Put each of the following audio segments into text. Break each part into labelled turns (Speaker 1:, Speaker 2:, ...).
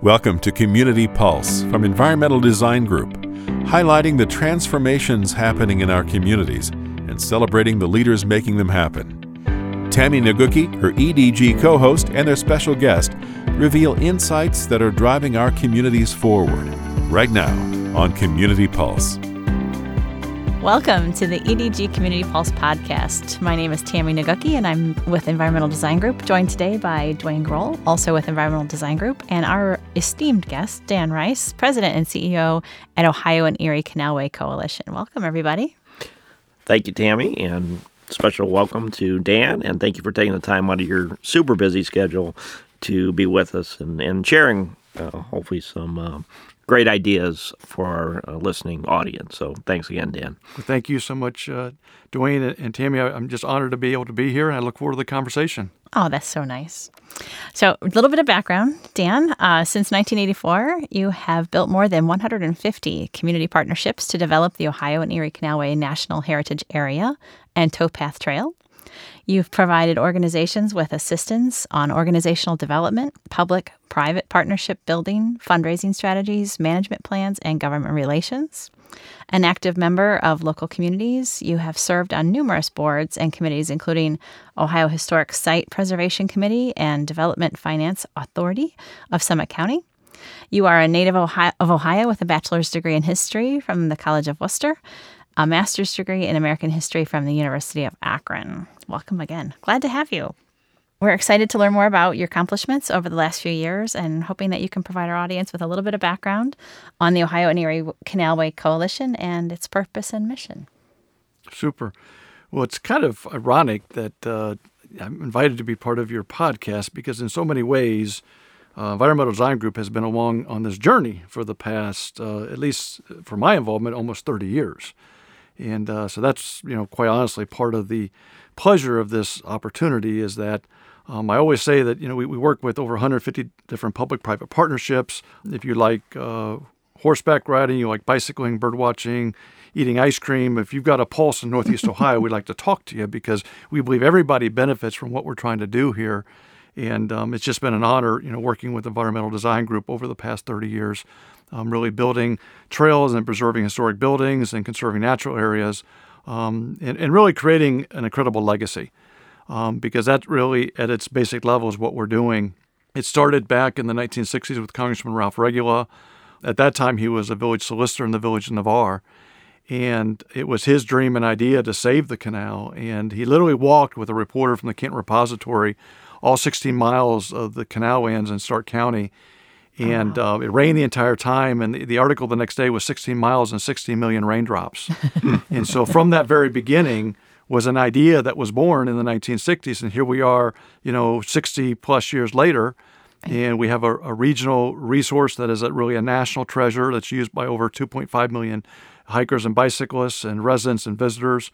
Speaker 1: Welcome to Community Pulse from Environmental Design Group, highlighting the transformations happening in our communities and celebrating the leaders making them happen. Tammy Naguki, her EDG co host, and their special guest reveal insights that are driving our communities forward right now on Community Pulse.
Speaker 2: Welcome to the EDG Community Pulse podcast. My name is Tammy Naguki, and I'm with Environmental Design Group, joined today by Dwayne Grohl, also with Environmental Design Group, and our esteemed guest, Dan Rice, President and CEO at Ohio and Erie Canalway Coalition. Welcome, everybody.
Speaker 3: Thank you, Tammy, and special welcome to Dan, and thank you for taking the time out of your super busy schedule to be with us and, and sharing uh, hopefully some uh, great ideas for our uh, listening audience. So thanks again, Dan.
Speaker 4: Well, thank you so much, uh, Dwayne and, Tammy. I, am just honored to be able to be here, and I look forward to the conversation.
Speaker 2: Oh, that's so nice. So, a little bit of background, Dan. Uh, since 1984, you have built more than 150 community partnerships to develop the Ohio and Erie Canalway National Heritage Area and Towpath Trail. You've provided organizations with assistance on organizational development, public private partnership building, fundraising strategies, management plans, and government relations. An active member of local communities, you have served on numerous boards and committees, including Ohio Historic Site Preservation Committee and Development Finance Authority of Summit County. You are a native of Ohio with a bachelor's degree in history from the College of Wooster, a master's degree in American history from the University of Akron. Welcome again. Glad to have you. We're excited to learn more about your accomplishments over the last few years and hoping that you can provide our audience with a little bit of background on the Ohio and Erie Canalway Coalition and its purpose and mission.
Speaker 4: Super. Well, it's kind of ironic that uh, I'm invited to be part of your podcast because, in so many ways, uh, Environmental Design Group has been along on this journey for the past, uh, at least for my involvement, almost 30 years. And uh, so that's, you know, quite honestly, part of the pleasure of this opportunity is that um, I always say that, you know, we, we work with over 150 different public private partnerships. If you like uh, horseback riding, you like bicycling, bird watching, eating ice cream, if you've got a pulse in Northeast Ohio, we'd like to talk to you because we believe everybody benefits from what we're trying to do here. And um, it's just been an honor, you know, working with Environmental Design Group over the past 30 years um, really building trails and preserving historic buildings and conserving natural areas, um, and, and, really creating an incredible legacy. Um, because that really, at its basic level, is what we're doing. It started back in the 1960s with Congressman Ralph Regula. At that time, he was a village solicitor in the village of Navarre. And it was his dream and idea to save the canal. And he literally walked with a reporter from the Canton Repository all 16 miles of the canalways in Stark County and uh, it rained the entire time. And the, the, article the next day was 16 miles and 16 million raindrops. and so from that very beginning was an idea that was born in the 1960s, and here we are, you know, 60 plus years later. And we have a, a regional resource that is a, really a national treasure that's used by over 2.5 million hikers and bicyclists and residents and visitors.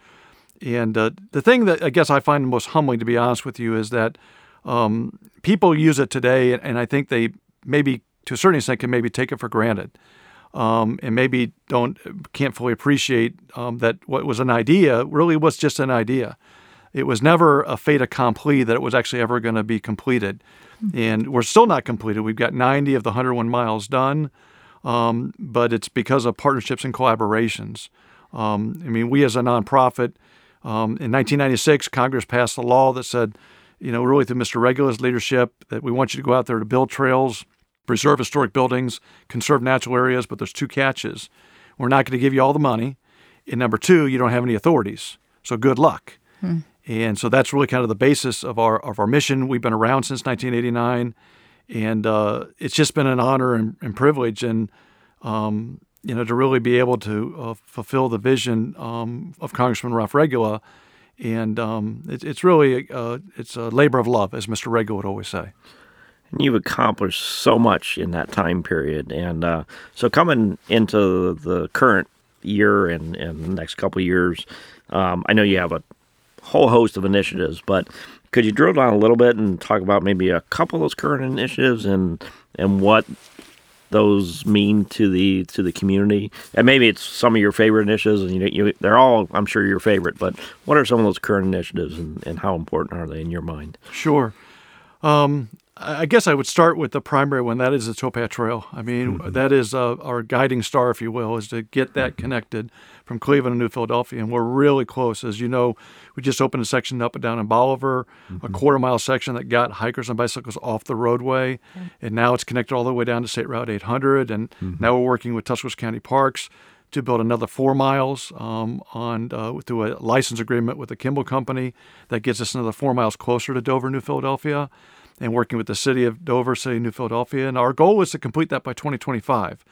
Speaker 4: And uh, the thing that I guess I find most humbling, to be honest with you, is that um, people use it today, and I think they maybe to a certain extent can maybe take it for granted. Um, and maybe don't can't fully appreciate um, that what was an idea really was just an idea. It was never a fait accompli that it was actually ever going to be completed, mm-hmm. and we're still not completed. We've got 90 of the 101 miles done, um, but it's because of partnerships and collaborations. Um, I mean, we as a nonprofit, um, in 1996, Congress passed a law that said, you know, really through Mr. Regula's leadership, that we want you to go out there to build trails preserve historic buildings, conserve natural areas, but there's two catches. We're not going to give you all the money. And number two, you don't have any authorities. So good luck. Hmm. And so that's really kind of the basis of our of our mission. We've been around since 1989, and uh, it's just been an honor and, and privilege, and um, you know, to really be able to uh, fulfill the vision um, of Congressman Ralph Regula. And um, it, it's really uh, it's a labor of love, as Mr. Regula would always say
Speaker 3: and you've accomplished so much in that time period. And uh, so, coming into the current year and, and the next couple years, um, I know you have a whole host of initiatives, but could you drill down a little bit and talk about maybe a couple of those current initiatives and and what those mean to the to the community? And maybe it's some of your favorite initiatives, and you, you they're all I'm sure your favorite. But what are some of those current initiatives, and, and how important are they in your mind?
Speaker 4: Sure. Um, I guess I would start with the primary one. That is the Towpath Trail. I mean, mm-hmm. that is uh, our guiding star, if you will, is to get that mm-hmm. connected from Cleveland to New Philadelphia. And we're really close. As you know, we just opened a section up and down in Bolivar, mm-hmm. a quarter mile section that got hikers and bicycles off the roadway. And now it's connected all the way down to State Route 800. And mm-hmm. now we're working with Tuscarawas County Parks to build another four miles um, on uh, through a license agreement with the Kimble Company that gets us another four miles closer to Dover, New Philadelphia and working with the city of Dover, City of New Philadelphia. And our goal is to complete that by 2025.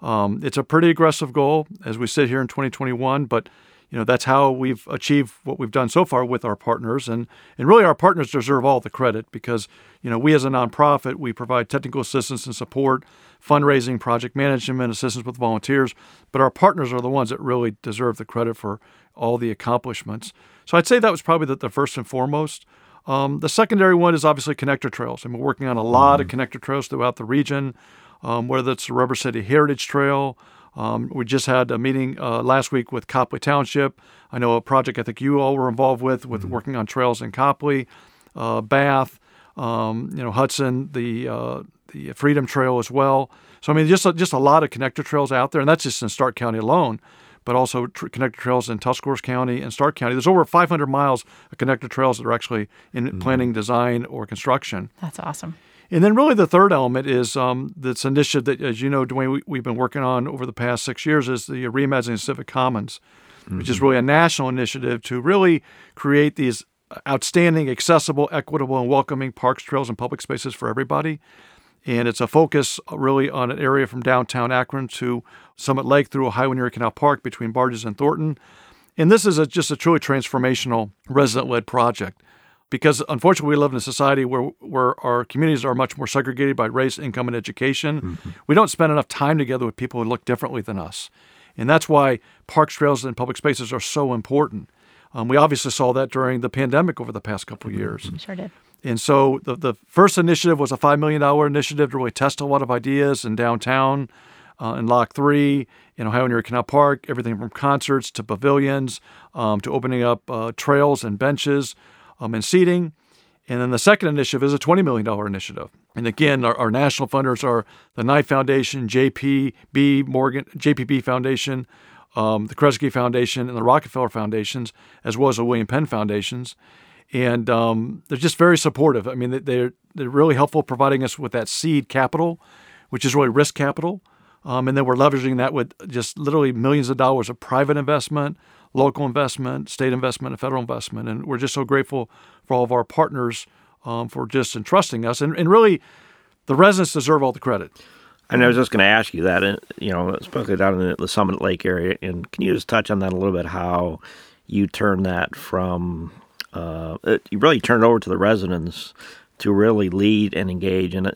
Speaker 4: Um, it's a pretty aggressive goal as we sit here in 2021, but you know that's how we've achieved what we've done so far with our partners, and and really our partners deserve all the credit because you know we as a nonprofit we provide technical assistance and support, fundraising, project management, assistance with volunteers, but our partners are the ones that really deserve the credit for all the accomplishments. So I'd say that was probably the, the first and foremost. Um, the secondary one is obviously connector trails, and we're working on a lot mm-hmm. of connector trails throughout the region, um, whether it's the Rubber City Heritage Trail. Um, we just had a meeting uh, last week with Copley Township. I know a project I think you all were involved with, with mm-hmm. working on trails in Copley, uh, Bath, um, you know Hudson, the uh, the Freedom Trail as well. So I mean, just a, just a lot of connector trails out there, and that's just in Stark County alone but also tr- connector trails in Tuscarawas County and Stark County. There's over 500 miles of connector trails that are actually in mm-hmm. planning, design, or construction.
Speaker 2: That's awesome.
Speaker 4: And then, really, the third element is um, this initiative that, as you know, Dwayne, we, have been working on over the past six years is the Reimagining Civic Commons, mm-hmm. which is mm-hmm. really a national initiative to really create these outstanding, accessible, equitable, and welcoming parks, trails, and public spaces for everybody and it's a focus really on an area from downtown Akron to Summit Lake through Ohio and Erie Canal Park between Bartges and Thornton. And this is a, just a truly transformational resident-led project because unfortunately we live in a society where, where our communities are much more segregated by race, income, and education. Mm-hmm. We don't spend enough time together with people who look differently than us. And that's why parks, trails, and public spaces are so important. Um, we obviously saw that during the pandemic over the past couple of years.
Speaker 2: Sure did.
Speaker 4: And so the, the first initiative was a $5 million initiative to really test a lot of ideas in downtown, uh, in Lock 3, in Ohio and Erie Canal Park, everything from concerts to pavilions um, to opening up uh, trails and benches um, and seating. And then the second initiative is a $20 million initiative. And again, our, our national funders are the Knight Foundation, JPB Morgan, JPB Foundation, um, the Kresge Foundation, and the Rockefeller Foundations, as well as the William Penn Foundations and um, they're just very supportive. I mean, they're they're really helpful providing us with that seed capital, which is really risk capital, um, and then we're leveraging that with just literally millions of dollars of private investment, local investment, state investment, and federal investment, and we're just so grateful for all of our partners um, for just entrusting us, and, and really, the residents deserve all the credit.
Speaker 3: And I was just going to ask you that, uh, you know, especially down in the Summit Lake area, and can you just touch on that a little bit? How you turn that from uh, it, you really turn it over to the residents to really lead and engage. And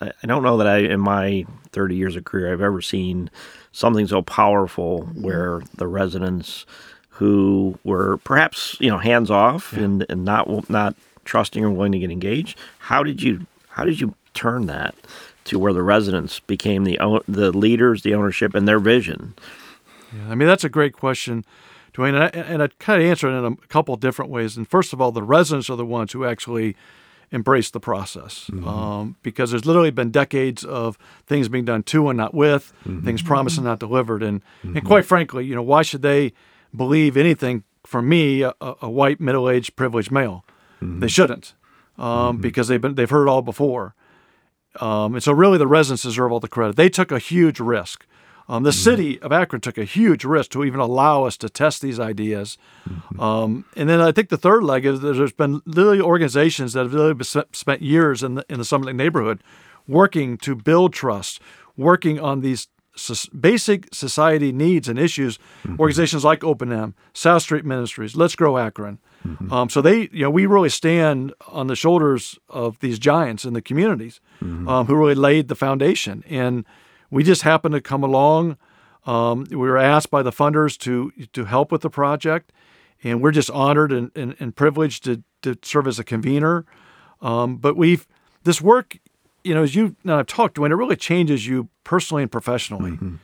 Speaker 3: I, I don't know that I, in my 30 years of career, I've ever seen something so powerful where the residents who were perhaps you know hands off yeah. and, and not not trusting or willing to get engaged. How did you how did you turn that to where the residents became the the leaders, the ownership, and their vision?
Speaker 4: Yeah, I mean that's a great question. Dwayne, and I, and I kind of answer it in a couple different ways. And first of all, the residents are the ones who actually embrace the process mm-hmm. um, because there's literally been decades of things being done to and not with, mm-hmm. things promised and not delivered. And, mm-hmm. and quite frankly, you know, why should they believe anything from me, a, a white, middle aged, privileged male? Mm-hmm. They shouldn't um, mm-hmm. because they've, been, they've heard it all before. Um, and so, really, the residents deserve all the credit. They took a huge risk. Um, the mm-hmm. city of Akron took a huge risk to even allow us to test these ideas. Mm-hmm. Um, and then I think the third leg is there's been literally organizations that have really spent years in the, in the Summit Lake neighborhood working to build trust, working on these basic society needs and issues. Mm-hmm. Organizations like Open M, South Street Ministries, Let's Grow Akron. Mm-hmm. Um, so they, you know, we really stand on the shoulders of these giants in the communities mm-hmm. um, who really laid the foundation. And we just happened to come along. Um, we were asked by the funders to to help with the project, and we're just honored and, and, and privileged to, to serve as a convener. Um, but we've this work, you know, as you and I've talked, to when it really changes you personally and professionally. Mm-hmm.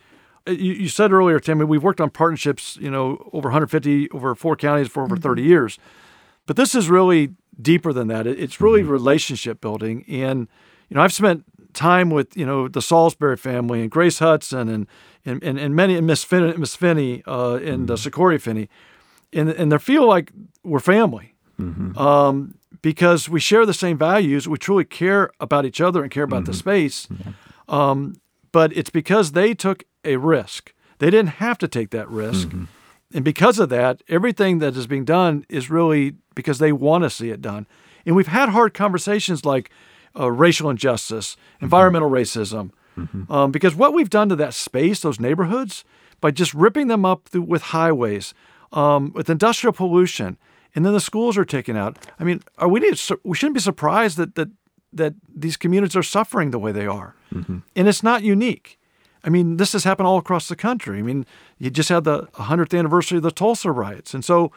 Speaker 4: Uh, you, you, said earlier, Tim, we've worked on partnerships, you know, over 150 over four counties for over mm-hmm. 30 years. But this is really deeper than that. It's really mm-hmm. relationship building and – you know, I've spent time with you know the Salisbury family and Grace Hudson and and, and, and many and Miss Finney, Miss Finney uh, and uh, Sikori Finney, and and they feel like we're family. Um, because we share the same values, we truly care about each other and care about the space. Um, but it's because they took a risk. They didn't have to take that risk. And because of that, everything that is being done is really because they want to see it done. And we've had hard conversations like uh, racial injustice, environmental racism, um, because what we've done to that space, those neighborhoods, by just ripping them up through, with highways, um, with industrial pollution, and then the schools are taken out. I mean, are we need, we shouldn't be surprised that that that these communities are suffering the way they are, and it's not unique. I mean, this has happened all across the country. I mean, you just had the 100th anniversary of the Tulsa riots. And so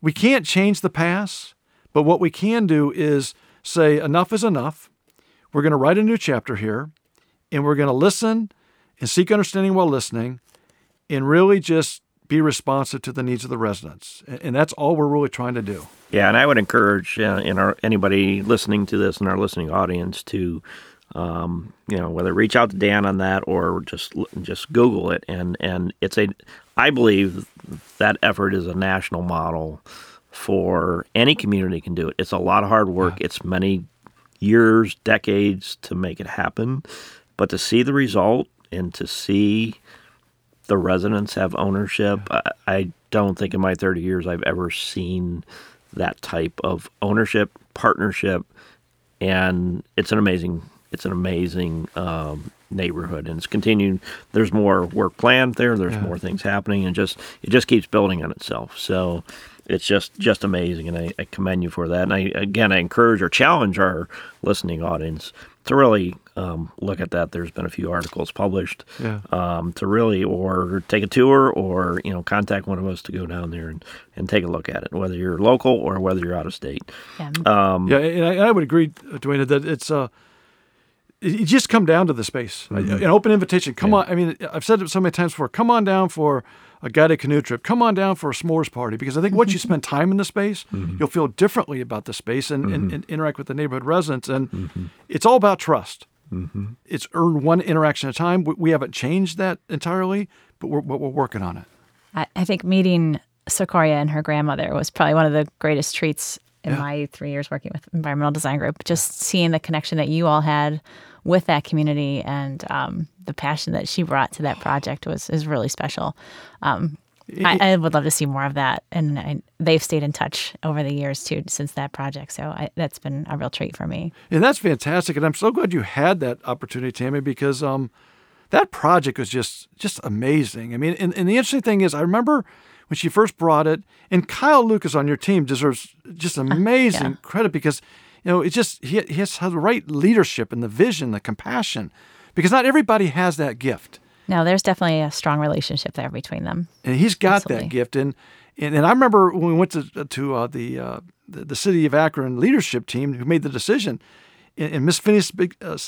Speaker 4: we can't change the past, but what we can do is say, enough is enough. We're going to write a new chapter here, and we're going to listen and seek understanding while listening, and really just be responsive to the needs of the residents. And that's all we're really trying to do.
Speaker 3: Yeah, and I would encourage uh, in our anybody listening to this in our listening audience to, um, you know, whether reach out to Dan on that or just just Google it, and and it's a, I believe that effort is a national model for any community can do it. It's a lot of hard work. It's many years, decades to make it happen, but to see the result and to see the residents have ownership. I, I don't think in my 30 years I've ever seen that type of ownership, partnership, and it's an amazing, it's an amazing um, neighborhood, and it's continuing. There's more work planned there. There's more things happening, and just it just keeps building on itself. So. It's just just amazing, and I, I commend you for that. And I again, I encourage or challenge our listening audience to really um, look at that. There's been a few articles published
Speaker 4: Yeah.
Speaker 3: um, to really or take a tour or you know contact one of us to go down there and, and take a look at it, whether you're local or whether you're out of state.
Speaker 2: Yeah.
Speaker 3: Um,
Speaker 4: Yeah, and I, I would agree, uh, Dwayne, that it's uh, it, it just come down to the space, mm-hmm. an open invitation. Come on, I mean, I've said it so many times before. Come on down for a guided canoe trip. Come on down for a s'mores party because I think once you spend time in the space, mm-hmm. you'll feel differently about the space and, and, mm-hmm. and interact with the neighborhood residents. And it's all about trust. It's earned one interaction at a time. We, we haven't changed that entirely, but we're, but we're working on it.
Speaker 2: I, I think meeting Socoria and her grandmother was probably one of the greatest treats in
Speaker 4: Yeah.
Speaker 2: my three years working with Environmental Design Group. Just seeing the connection that you all had with that community and um, the passion that she brought to that project was is really special. Um, I, I would love to see more of that, and I, they've stayed in touch over the years too since that project. So I, that's been a real treat for me.
Speaker 4: And that's fantastic. And I'm so glad you had that opportunity, Tammy, because um, that project was just just amazing. I mean, and, and the interesting thing is, I remember when she first brought it, and Kyle Lucas on your team deserves just amazing credit because, you know, it's just he, he has the right leadership and the vision, the compassion, because not everybody has that gift.
Speaker 2: No, there's definitely a strong relationship there between them.
Speaker 4: and he's got
Speaker 2: Absolutely.
Speaker 4: that gift. And, and and I remember when we went to to uh, the, uh, the the city of Akron leadership team who made the decision, and, Miss Finney uh,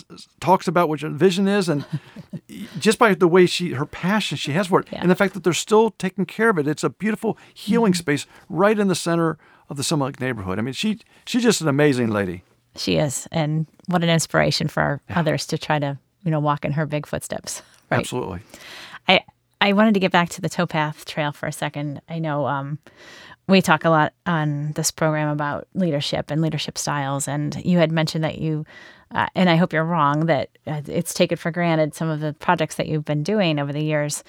Speaker 4: talks about what your vision is, and just by the way she her passion she has for it,
Speaker 2: Yeah.
Speaker 4: and the fact that they're still taking care of it, it's a beautiful healing space right in the center of the Summit Lake neighborhood. I mean, she she's just an amazing lady.
Speaker 2: She is, and what an inspiration for others to try to you know walk in her big footsteps. Right.
Speaker 4: Absolutely.
Speaker 2: I I wanted to get back to the towpath trail for a second. I know um, we talk a lot on this program about leadership and leadership styles, and you had mentioned that you, uh, and I hope you're wrong that uh, it's taken for granted some of the projects that you've been doing over the years.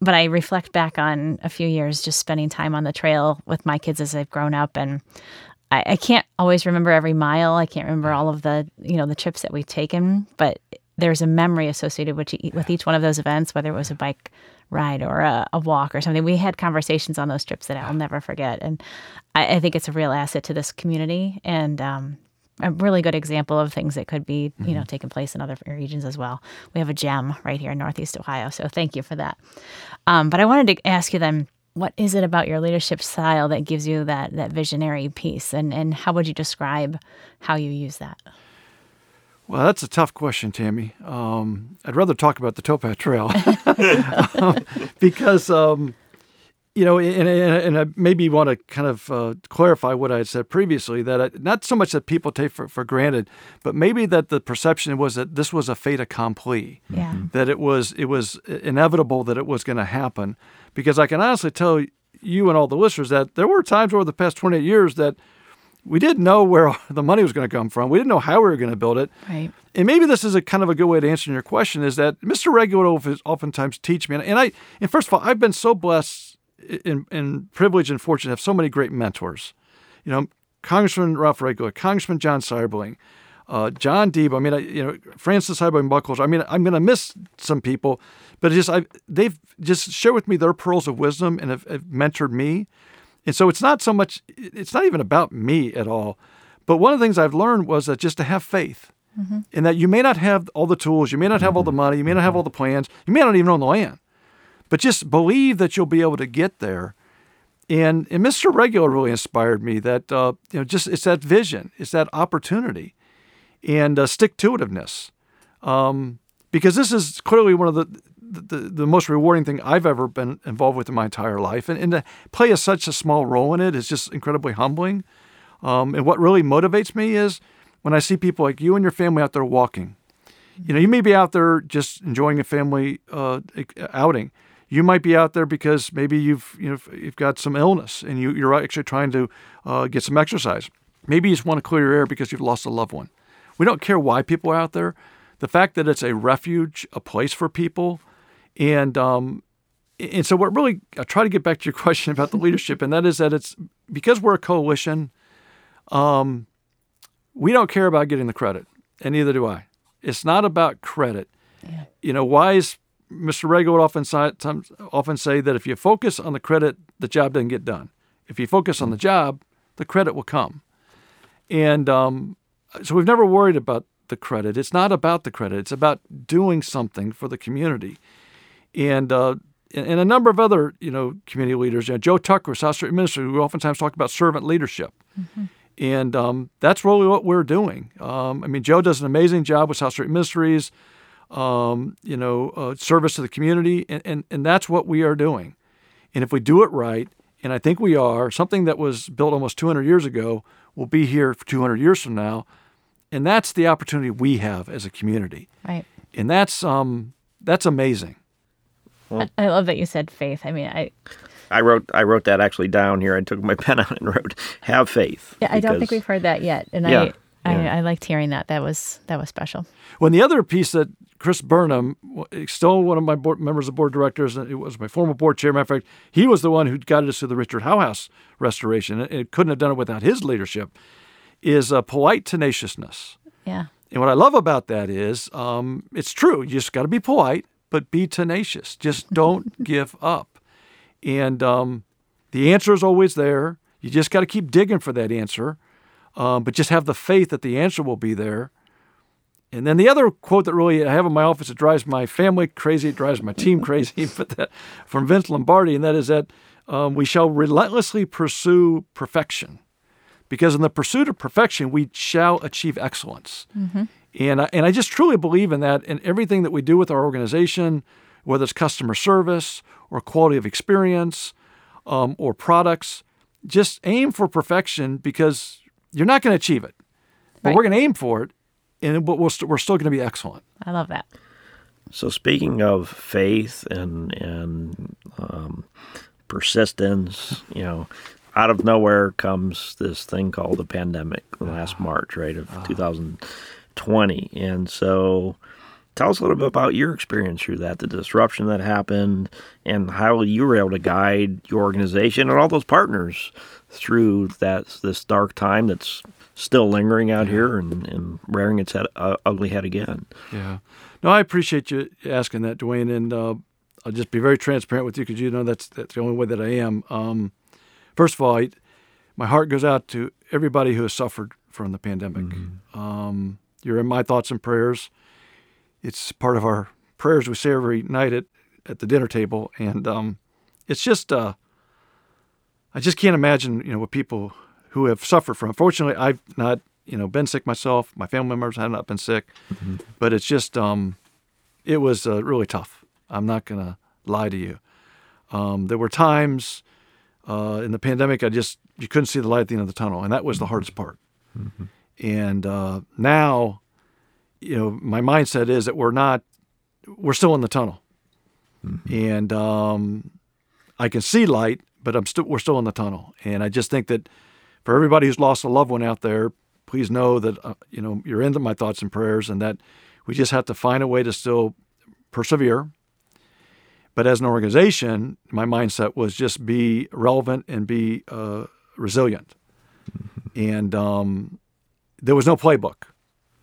Speaker 2: But I reflect back on a few years just spending time on the trail with my kids as they've grown up, and I, I can't always remember every mile. I can't remember all of the you know the trips that we've taken, but there's a memory associated with with each one of those events, whether it was a bike ride or a, a walk or something. We had conversations on those trips that I'll never forget, and I, I think it's a real asset to this community and um, a really good example of things that could be you know taking place in other regions as well. We have a gem right here in Northeast Ohio, so thank you for that. Um, but I wanted to ask you then. What is it about your leadership style that gives you that that visionary piece, and and how would you describe how you use that?
Speaker 4: Well, that's a tough question, Tammy. Um, I'd rather talk about the towpath trail um, because um, you know, and, and, and I maybe want to kind of uh, clarify what I had said previously that I, not so much that people take for, for granted, but maybe that the perception was that this was a fait accompli,
Speaker 2: Yeah.
Speaker 4: that it was it was inevitable that it was going to happen. Because I can honestly tell you and all the listeners that there were times over the past 28 years that we didn't know where the money was going to come from. We didn't know how we were going to build it.
Speaker 2: Right.
Speaker 4: And maybe this is a kind of a good way to answer your question is that Mr. Regula will oftentimes teach me. And I, and first of all, I've been so blessed and, and privileged and fortunate to have so many great mentors. You know, Congressman Ralph Regula, Congressman John Seiberling, uh, John Deeb. I mean, I, you know, Frances Seiberling Buckles. I mean, I'm going to miss some people, but just I, they've just shared with me their pearls of wisdom and have, have mentored me. And so it's not so much. It's not even about me at all. But one of the things I've learned was that just to have faith, mm-hmm. in that you may not have all the tools, you may not have all the money, you may not have all the plans, you may not even own the land but just believe that you'll be able to get there. And, and Mr. Regula really inspired me that, uh, you know, just it's that vision, it's that opportunity and uh, stick to itiveness. Um, because this is clearly one of the, the, the, most rewarding thing I've ever been involved with in my entire life. And, and to play a, such a small role in it is just incredibly humbling. Um, and what really motivates me is when I see people like you and your family out there walking. You know, you may be out there just enjoying a family uh, outing, you might be out there because maybe you've you know you've got some illness and you, you're actually trying to uh, get some exercise. Maybe you just want to clear your air because you've lost a loved one. We don't care why people are out there. The fact that it's a refuge, a place for people, and um, and so what really I try to get back to your question about the leadership, and that is that it's because we're a coalition. Um, we don't care about getting the credit, and neither do I. It's not about credit. Yeah. You know, wise Mr. Rego would often say, often say that if you focus on the credit, the job doesn't get done. If you focus on the job, the credit will come. And um, so we've never worried about the credit. It's not about the credit. It's about doing something for the community. And uh, and a number of other you know community leaders. You know, Joe Tucker, with South Street Minister, who oftentimes talk about servant leadership. Mm-hmm. And um, that's really what we're doing. Um, I mean, Joe does an amazing job with South Street Ministries um, you know, uh, service to the community, and, and, and that's what we are doing. And if we do it right, and I think we are, something that was built almost 200 years ago will be here for 200 years from now, and that's the opportunity we have as a community.
Speaker 2: Right.
Speaker 4: And that's um that's amazing.
Speaker 2: Well, I love that you said faith. I mean, I
Speaker 3: I wrote I wrote that actually down here. I took my pen out and wrote "Have faith."
Speaker 2: Yeah, because, I don't think we've heard that yet, and yeah, I, yeah. I I liked hearing that. That was that was special.
Speaker 4: Well, the other piece that Chris Burnham, still one of my board, members of board directors, it was my former board chair. Matter of fact, he was the one who guided us to the Richard Howe House restoration. It, couldn't have done it without his leadership. Is a polite tenaciousness.
Speaker 2: Yeah.
Speaker 4: And what I love about that is, um, it's true. You just got to be polite, but be tenacious. Just don't give up. And um, the answer is always there. You just got to keep digging for that answer, um, but just have the faith that the answer will be there and then the other quote that really I have in my office, it drives my family crazy, it drives my team crazy, but that from Vince Lombardi, and that is that um, we shall relentlessly pursue perfection, because in the pursuit of perfection, we shall achieve excellence. Mm-hmm. And I, and I just truly believe in that in everything that we do with our organization, whether it's customer service or quality of experience um, or products. Just aim for perfection because you're not going to achieve it, but right. we're going to aim for it and but we're, st- we're still going to be excellent.
Speaker 2: I love that.
Speaker 3: So speaking of faith and and um, persistence, you know, out of nowhere comes this thing called the pandemic last March, right, of 2020, and so tell us a little bit about your experience through that, the disruption that happened, and how you were able to guide your organization and all those partners through that this dark time that's still lingering out here and, and rearing its head, uh, ugly head again.
Speaker 4: Yeah. No, I appreciate you asking that, Dwayne, and uh, I'll just be very transparent with you because you know that's that's the only way that I am. Um, first of all, I, my heart goes out to everybody who has suffered from the pandemic. Mm-hmm. Um, you're in my thoughts and prayers. It's part of our prayers we say every night at, at the dinner table, and um, it's just uh, I just can't imagine you know what people who have suffered from. Fortunately, I've not you know been sick myself. My family members have not been sick, mm-hmm. but it's just um, it was uh, really tough. I'm not gonna lie to you. Um, there were times uh, in the pandemic I just you couldn't see the light at the end of the tunnel, and that was the hardest part. And uh, now, you know, my mindset is that we're not, we're still in the tunnel, and um, I can see light, but I'm still we're still in the tunnel. And I just think that for everybody who's lost a loved one out there, please know that uh, you know you're in my thoughts and prayers, and that we just have to find a way to still persevere. But as an organization, my mindset was just be relevant and be uh, resilient. And um, there was no playbook.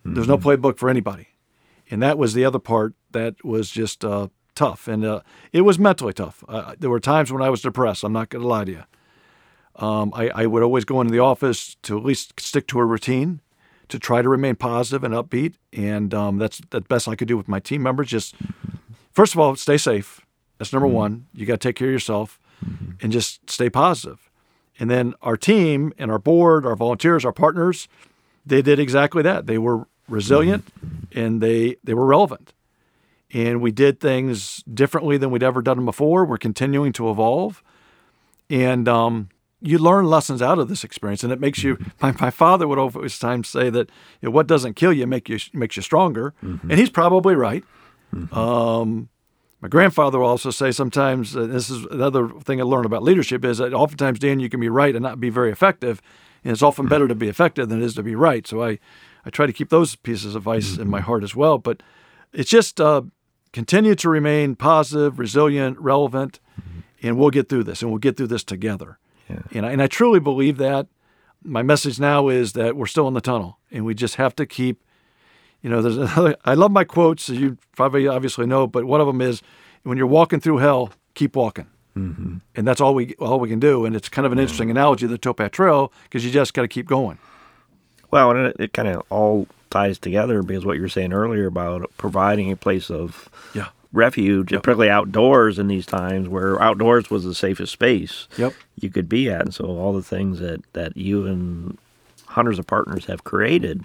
Speaker 4: There's no playbook for anybody, and that was the other part that was just uh, tough, and uh, it was mentally tough. Uh, there were times when I was depressed. I'm not going to lie to you. Um, I, I would always go into the office to at least stick to a routine, to try to remain positive and upbeat, and um, that's the best I could do with my team members. Just first of all, stay safe. That's number one. You got to take care of yourself, and just stay positive. And then our team and our board, our volunteers, our partners, they did exactly that. They were resilient and they they were relevant. And we did things differently than we'd ever done them before. We're continuing to evolve. And um, you learn lessons out of this experience, and it makes you. My, my father would always times say that you know, what doesn't kill you make you makes you stronger, and he's probably right. Um, my grandfather will also say sometimes, uh, this is another thing I learned about leadership, is that oftentimes, Dan, you can be right and not be very effective. And it's often hmm. better to be effective than it is to be right. So I, I try to keep those pieces of advice in my mm-hmm. heart as well. But it's just uh, continue to remain positive, resilient, relevant, mm-hmm. and we'll get through this and we'll get through this together. And, I, and I truly believe that. My message now is that we're still in the tunnel and we just have to keep you know, there's another, I love my quotes, as you probably obviously know, but one of them is when you're walking through hell, keep walking. Mm-hmm. And that's all we all we can do. And it's kind of an interesting analogy of the Towpath Trail because you just got to keep going.
Speaker 3: Well, and it, it kind of all ties together because what you were saying earlier about providing a place of
Speaker 4: Yeah.
Speaker 3: refuge,
Speaker 4: Yep.
Speaker 3: particularly outdoors in these times where outdoors was the safest space
Speaker 4: Yep.
Speaker 3: you could be at. And so all the things that, that you and hundreds of partners have created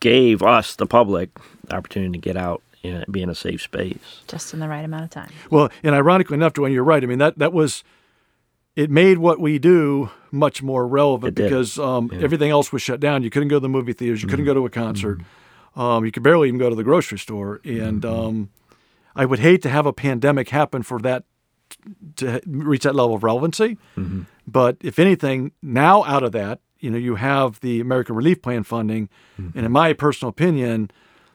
Speaker 3: gave us, the public, the opportunity to get out and be in a safe space.
Speaker 2: Just in the right amount of time.
Speaker 4: Well, and ironically enough, Dwayne, you're right. I mean, that, that was, it made what we do much more relevant because um, everything else was shut down. You couldn't go to the movie theaters. You couldn't go to a concert. Um, you could barely even go to the grocery store. And um, I would hate to have a pandemic happen for that to reach that level of relevancy. But if anything, now out of that, you know, you have the American Relief Plan funding, and in my personal opinion,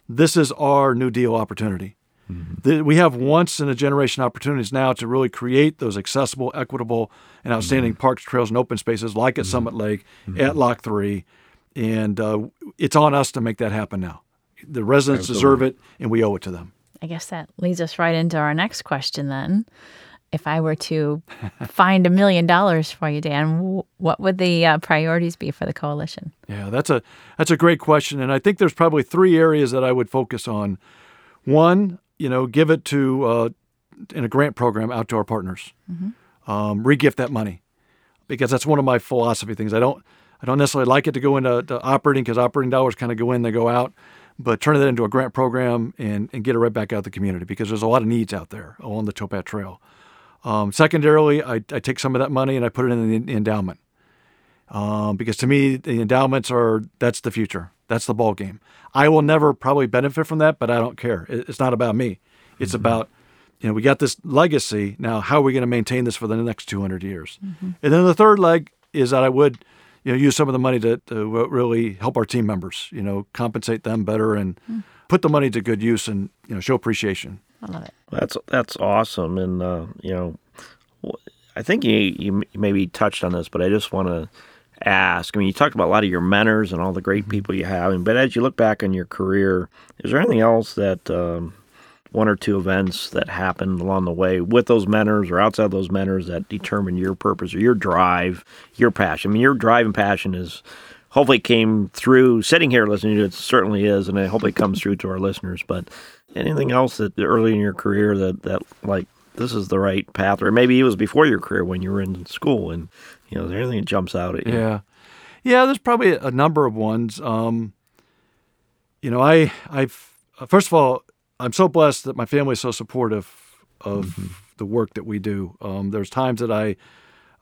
Speaker 4: this is our New Deal opportunity. Mm-hmm. The- we have once in a generation opportunities now to really create those accessible, equitable, and outstanding mm-hmm. parks, trails, and open spaces like at mm-hmm. Summit Lake, at Lock Three, and uh, it's on us to make that happen now. The residents deserve it, and we owe it to them.
Speaker 2: I guess that leads us right into our next question then. If I were to find a million dollars for you, Dan, what would the uh, priorities be for the coalition?
Speaker 4: Yeah, that's a that's a great question, and I think there's probably three areas that I would focus on. One, you know, give it to uh, in a grant program out to our partners. Um, regift that money because that's one of my philosophy things. I don't I don't necessarily like it to go into to operating because operating dollars kind of go in, they go out. But turn that into a grant program and, and get it right back out to the community because there's a lot of needs out there along the Towpath Trail. Um, secondarily, I, I take some of that money and I put it in the endowment. Um, because to me the endowments are that's the future. That's the ball game i will never probably benefit from that but i don't care. It's not about me. It's about you know we got this legacy. Now how are we going to maintain this for the next 200 years? And then the third leg is that i would you know use some of the money to, to really help our team members you know compensate them better and put the money to good use and you know show appreciation
Speaker 2: I love it.
Speaker 3: That's that's awesome, and uh, you know, I think you you maybe touched on this, but I just want to ask. I mean, you talked about a lot of your mentors and all the great people you have, and but as you look back on your career, is there anything else that um, one or two events that happened along the way with those mentors or outside those mentors that determined your purpose or your drive, your passion? I mean, your drive and passion is. Hopefully, it came through sitting here listening to it. Certainly is, and I hope it comes through to our listeners. But anything else that early in your career that that like this is the right path, or maybe it was before your career when you were in school, and you know, is there anything that jumps out at you?
Speaker 4: Yeah, yeah. There's probably a number of ones. Um, you know, I, I've first of all, I'm so blessed that my family is so supportive of the the work that we do. Um, there's times that I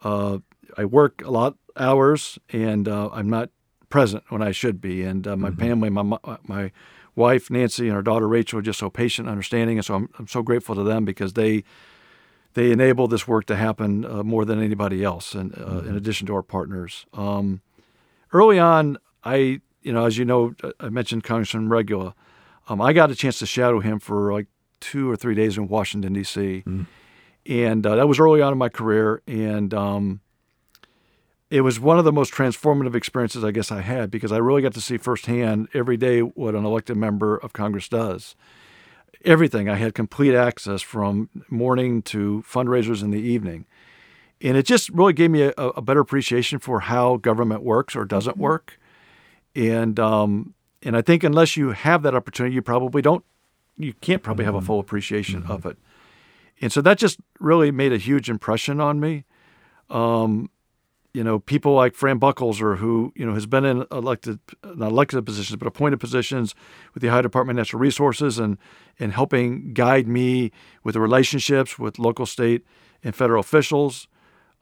Speaker 4: uh, I work a lot hours and uh, I'm not present when I should be, and uh, my mm-hmm. family, my my wife Nancy and our daughter Rachel are just so patient, and understanding, and so I'm, I'm so grateful to them because they they enable this work to happen uh, more than anybody else, and uh, mm-hmm. in addition to our partners. Um, early on, I you know as you know I mentioned Congressman Regula. Um, I got a chance to shadow him for like two or three days in Washington D.C. Mm-hmm. And uh, that was early on in my career, and um, it was one of the most transformative experiences I guess I had because I really got to see firsthand every day what an elected member of Congress does. Everything. I had complete access from morning to fundraisers in the evening. And it just really gave me a, a better appreciation for how government works or doesn't mm-hmm. work. And um, and I think unless you have that opportunity, you probably don't, you can't probably have a mm-hmm. full appreciation mm-hmm. of it. And so that just really made a huge impression on me. Um, you know, people like Fran Buckles, or who you know has been in elected, not elected positions, but appointed positions with the Ohio Department of Natural Resources, and and helping guide me with the relationships with local, state, and federal officials.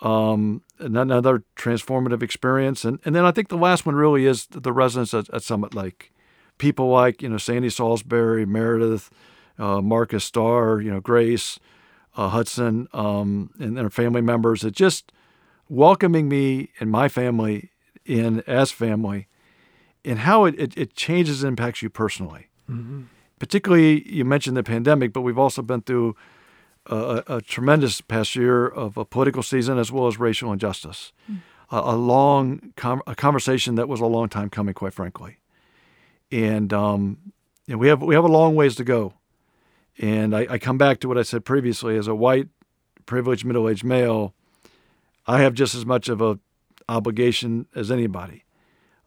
Speaker 4: Um, another transformative experience, and and then I think the last one really is the residents at, at Summit Lake. People like you know Sandy Salisbury, Meredith, uh, Marcus Starr, you know Grace, uh, Hudson, um, and their family members. It just welcoming me and my family in as family and how it, it, it changes and impacts you personally. Mm-hmm. Particularly, you mentioned the pandemic, but we've also been through a, a tremendous past year of a political season as well as racial injustice. Mm. A, a, long com- a conversation that was a long time coming, quite frankly. And, um, and we have we have a long ways to go. And I, I come back to what I said previously as a white, privileged, middle aged male I have just as much of a obligation as anybody.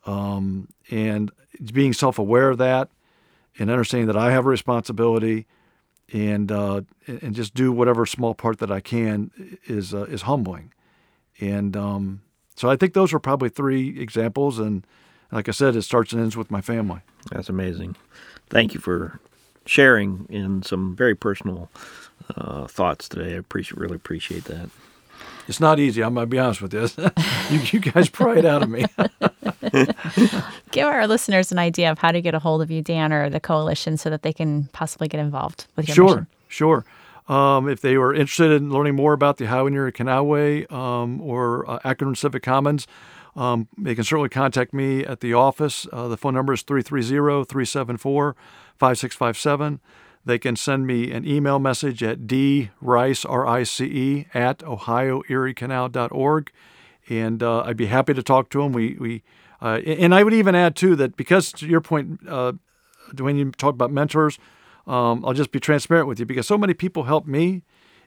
Speaker 4: Um, and being self-aware of that and understanding that I have a responsibility and uh, and just do whatever small part that I can is uh, is humbling. And um, so I think those are probably three examples. And like I said, it starts and ends with my family.
Speaker 3: That's amazing. Thank you for sharing in some very personal uh, thoughts today. I appreciate really appreciate that.
Speaker 4: It's not easy. I'm gonna be honest with you. you, you guys pry it out of me.
Speaker 2: Give our listeners an idea of how to get a hold of you, Dan, or the coalition, so that they can possibly get involved with your
Speaker 4: sure,
Speaker 2: mission.
Speaker 4: Sure, um, if they were interested in learning more about the and Erie Canalway um, or uh, Akron Civic Commons, um, they can certainly contact me at the office. Uh, the phone number is 330 374 5657. They can send me an email message at drice, R-I-C-E, at ohioeriecanal.org, and uh, I'd be happy to talk to them. We, we uh, and I would even add, too, that because to your point, uh, when you talk about mentors, um, I'll just be transparent with you because so many people help me.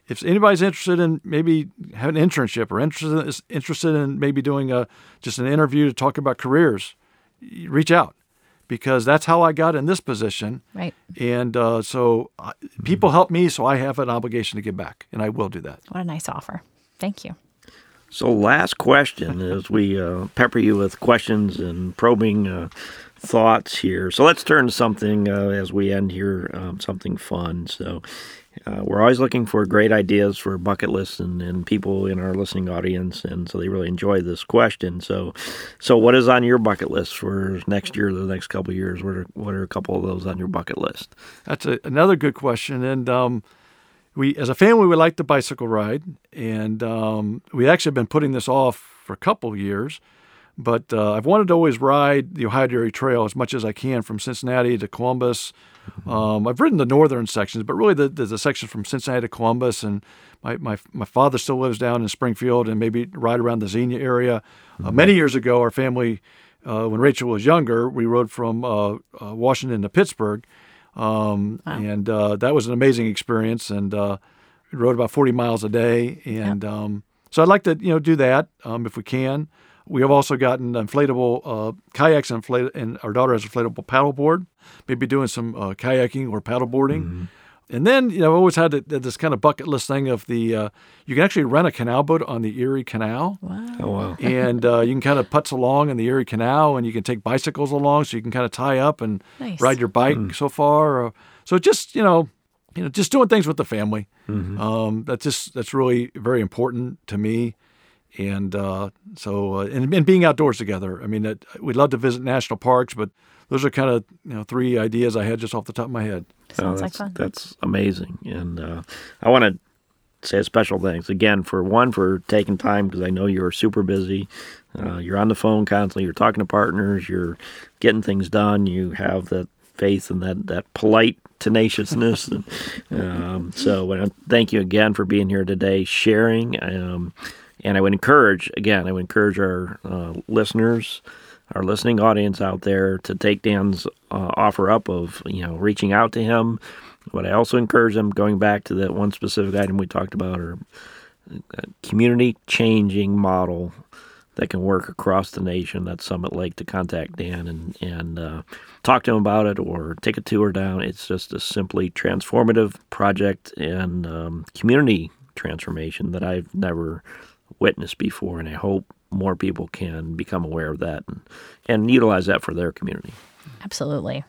Speaker 4: If anybody's interested in maybe having an internship or interested interested in maybe doing a just an interview to talk about careers, reach out because that's how I got in this position.
Speaker 2: Right.
Speaker 4: And uh, so people help me, so I have an obligation to give back, and I will do that.
Speaker 2: What a nice offer. Thank you.
Speaker 3: So, last question as we uh, pepper you with questions and probing uh, thoughts here. So, let's turn to something uh, as we end here, um, something fun. So, uh, we're always looking for great ideas for bucket lists and, and people in our listening audience, and so they really enjoy this question. So, so what is on your bucket list for next year, the next couple of years? What are what are a couple of those on your bucket list?
Speaker 4: That's a, another good question, and um, we as a family we like to bicycle ride, and um, we actually have been putting this off for a couple of years. But uh, I've wanted to always ride the Ohio Erie Trail as much as I can from Cincinnati to Columbus um, I've ridden the northern sections, but really the, the, the section from Cincinnati to Columbus, and my, my, my father still lives down in Springfield, and maybe right around the Xenia area. Uh, mm-hmm. Uh, many years ago, our family, uh, when Rachel was younger, we rode from uh, uh Washington to Pittsburgh, um, wow. and uh, that was an amazing experience. And we rode about 40 miles a day, and um, so I'd like to you know do that um, if we can. We have also gotten inflatable uh, kayaks and, inflate- and our daughter has inflatable paddleboard. Maybe doing some uh, kayaking or paddleboarding. Mm-hmm. And then, you know, I've always had this kind of bucket list thing of the uh, you can actually rent a canal boat on the Erie Canal.
Speaker 2: Wow.
Speaker 3: Oh, wow.
Speaker 4: and uh, you can kind of putz along in the Erie Canal and you can take bicycles along so you can kind of tie up and nice. ride your bike mm. so far. so just, you know, you know, just doing things with the family. Mm-hmm. Um, that's just that's really very important to me. And uh, so, uh, and, and, being outdoors together. I mean, it, we'd love to visit national parks, but those are kind of you know three ideas I had just off the top of my head.
Speaker 2: Sounds
Speaker 3: oh, that's,
Speaker 2: like fun.
Speaker 3: That's amazing, and uh, I want to say a special thanks again for one for taking time because I know you're super busy. Uh, you're on the phone constantly. You're talking to partners. You're getting things done. You have that faith and that that polite tenaciousness. and, um, so, thank you again for being here today, sharing. Um, and I would encourage again, I would encourage our uh, listeners our listening audience out there to take Dan's uh, offer up of you know reaching out to him, but I also encourage them going back to that one specific item we talked about, or community changing model that can work across the nation. That's Summit Lake to contact Dan and and uh, talk to him about it or take a tour down. It's just a simply transformative project and um, community transformation that I've never witnessed before, and I hope more people can become aware of that and, and utilize that for their community.
Speaker 2: Absolutely.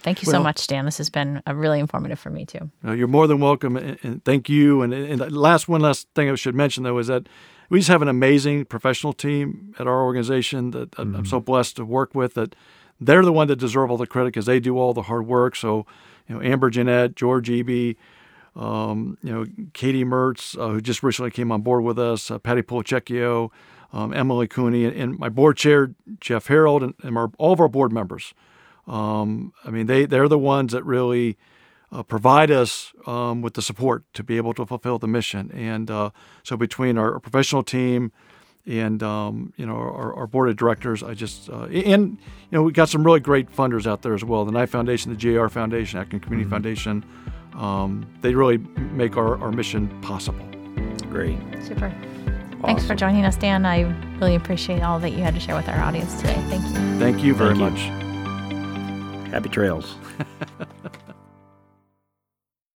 Speaker 2: Thank you well, so much, Dan. This has been a really informative for me too.
Speaker 4: You're more than welcome, and, and thank you. And, and last one last thing I should mention though is that we just have an amazing professional team at our organization that mm-hmm. I'm so blessed to work with. That they're the one that deserve all the credit because they do all the hard work. So, you know, Amber Jeanette, George Eby, um, you know, Katie Mertz, uh, who just recently came on board with us, uh, Patty Polachecchio, um, Emily Cooney, and, and, my board chair Jeff Harold, and, and our, all of our board members. Um, I mean, they they're the ones that really uh, provide us um, with the support to be able to fulfill the mission. And uh, so between our, professional team and um, you know our, our, board of directors, I just uh, and you know we got some really great funders out there as well. The Knight Foundation, the GAR Foundation, Akron Community mm-hmm. Foundation. Um, they really make our, our mission possible.
Speaker 3: Great.
Speaker 2: Super. Awesome. Thanks for joining us, Dan. I really appreciate all that you had to share with our audience today. Thank you.
Speaker 4: Thank you very
Speaker 3: Thank
Speaker 4: much.
Speaker 3: Happy trails.